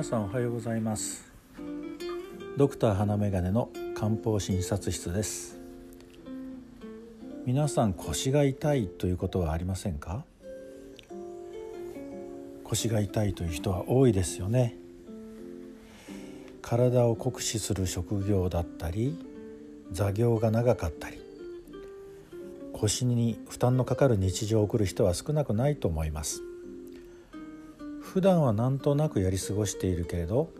皆さんおはようございます。ドクター花眼鏡の漢方診察室です。皆さん腰が痛いということはありませんか？腰が痛いという人は多いですよね。体を酷使する職業だったり座業が長かったり腰に負担のかかる日常を送る人は少なくないと思います。普段はなんとなくやり過ごしているけれど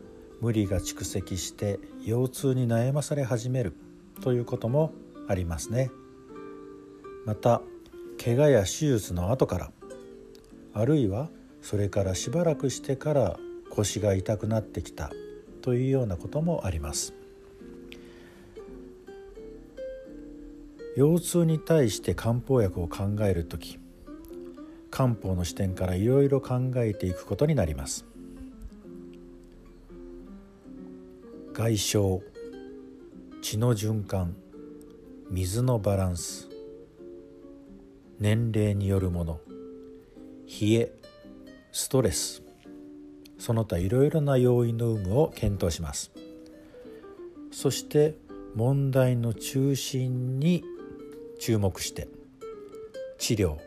無理が蓄積して腰痛に悩まされ始めるということもありますね。また怪我や手術の後からあるいはそれからしばらくしてから腰が痛くなってきたというようなこともあります。腰痛に対して漢方薬を考える時漢方の視点からいろいろ考えていくことになります。外傷血の循環水のバランス年齢によるもの冷えストレスその他いろいろな要因の有無を検討します。そして問題の中心に注目して治療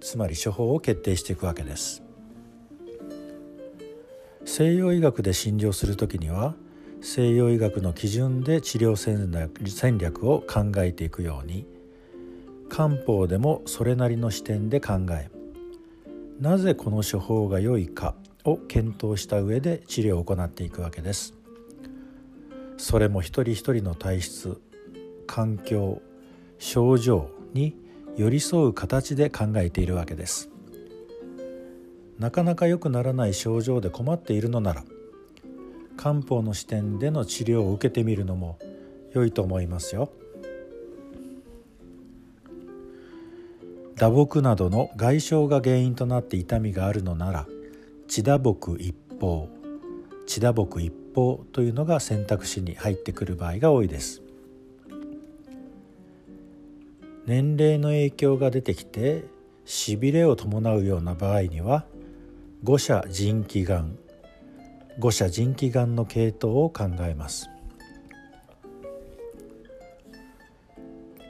つまり処方を決定していくわけです。西洋医学で診療する時には西洋医学の基準で治療戦略を考えていくように漢方でもそれなりの視点で考えなぜこの処方が良いかを検討した上で治療を行っていくわけです。それも一人一人の体質環境症状に寄り添う形で考えているわけです。なかなか良くならない症状で困っているのなら漢方の視点での治療を受けてみるのも良いと思いますよ。打撲などの外傷が原因となって痛みがあるのなら血打撲一方血打撲一方というのが選択肢に入ってくる場合が多いです。年齢の影響が出てきてしびれを伴うような場合には五者腎気丸五者腎気丸の系統を考えます。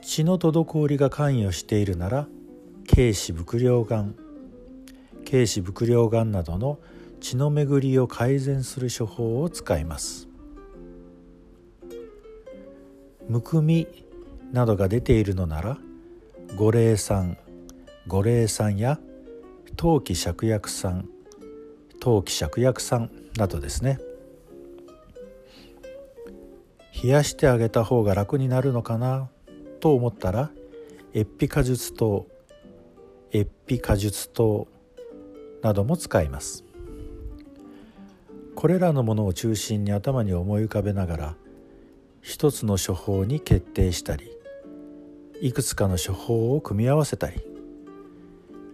血の滞りが関与しているなら軽視伏量丸軽視伏量丸などの血の巡りを改善する処方を使います。むくみなどが出ているのなら五苓散五苓散や陶器芍薬散陶器芍薬散などですね。冷やしてあげた方が楽になるのかなと思ったらエッピ果術糖エッピ果術糖なども使います。これらのものを中心に頭に思い浮かべながら一つの処方に決定したりいくつかの処方を組み合わせたり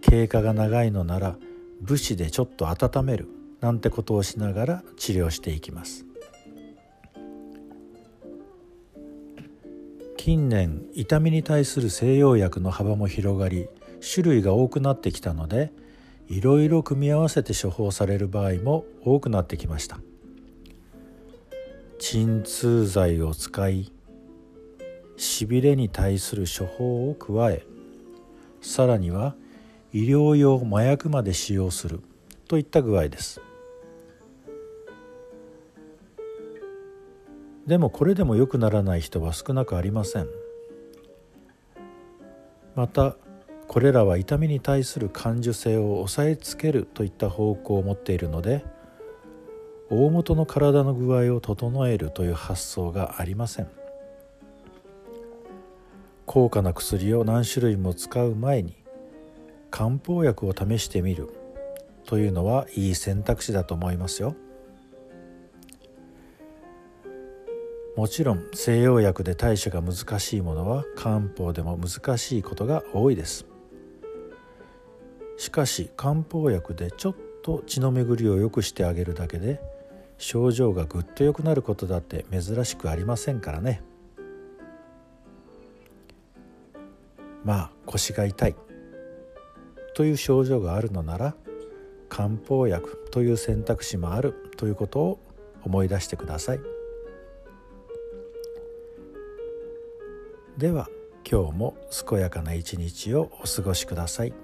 経過が長いのなら武士でちょっと温めるなんてことをしながら治療していきます。近年痛みに対する西洋薬の幅も広がり種類が多くなってきたのでいろいろ組み合わせて処方される場合も多くなってきました。鎮痛剤を使いしびれに対する処方を加えさらには医療用麻薬まで使用するといった具合です。でもこれでも良くならない人は少なくありません。またこれらは痛みに対する感受性を抑えつけるといった方向を持っているので大元の体の具合を整えるという発想がありません。高価な薬を何種類も使う前に漢方薬を試してみる。というのはいい選択肢だと思いますよ。もちろん西洋薬で対処が難しいものは漢方でも難しいことが多いです。しかし漢方薬でちょっと血の巡りを良くしてあげるだけで症状がぐっと良くなることだって珍しくありませんからね。まあ腰が痛いという症状があるのなら漢方薬という選択肢もあるということを思い出してくださいでは今日も健やかな一日をお過ごしください。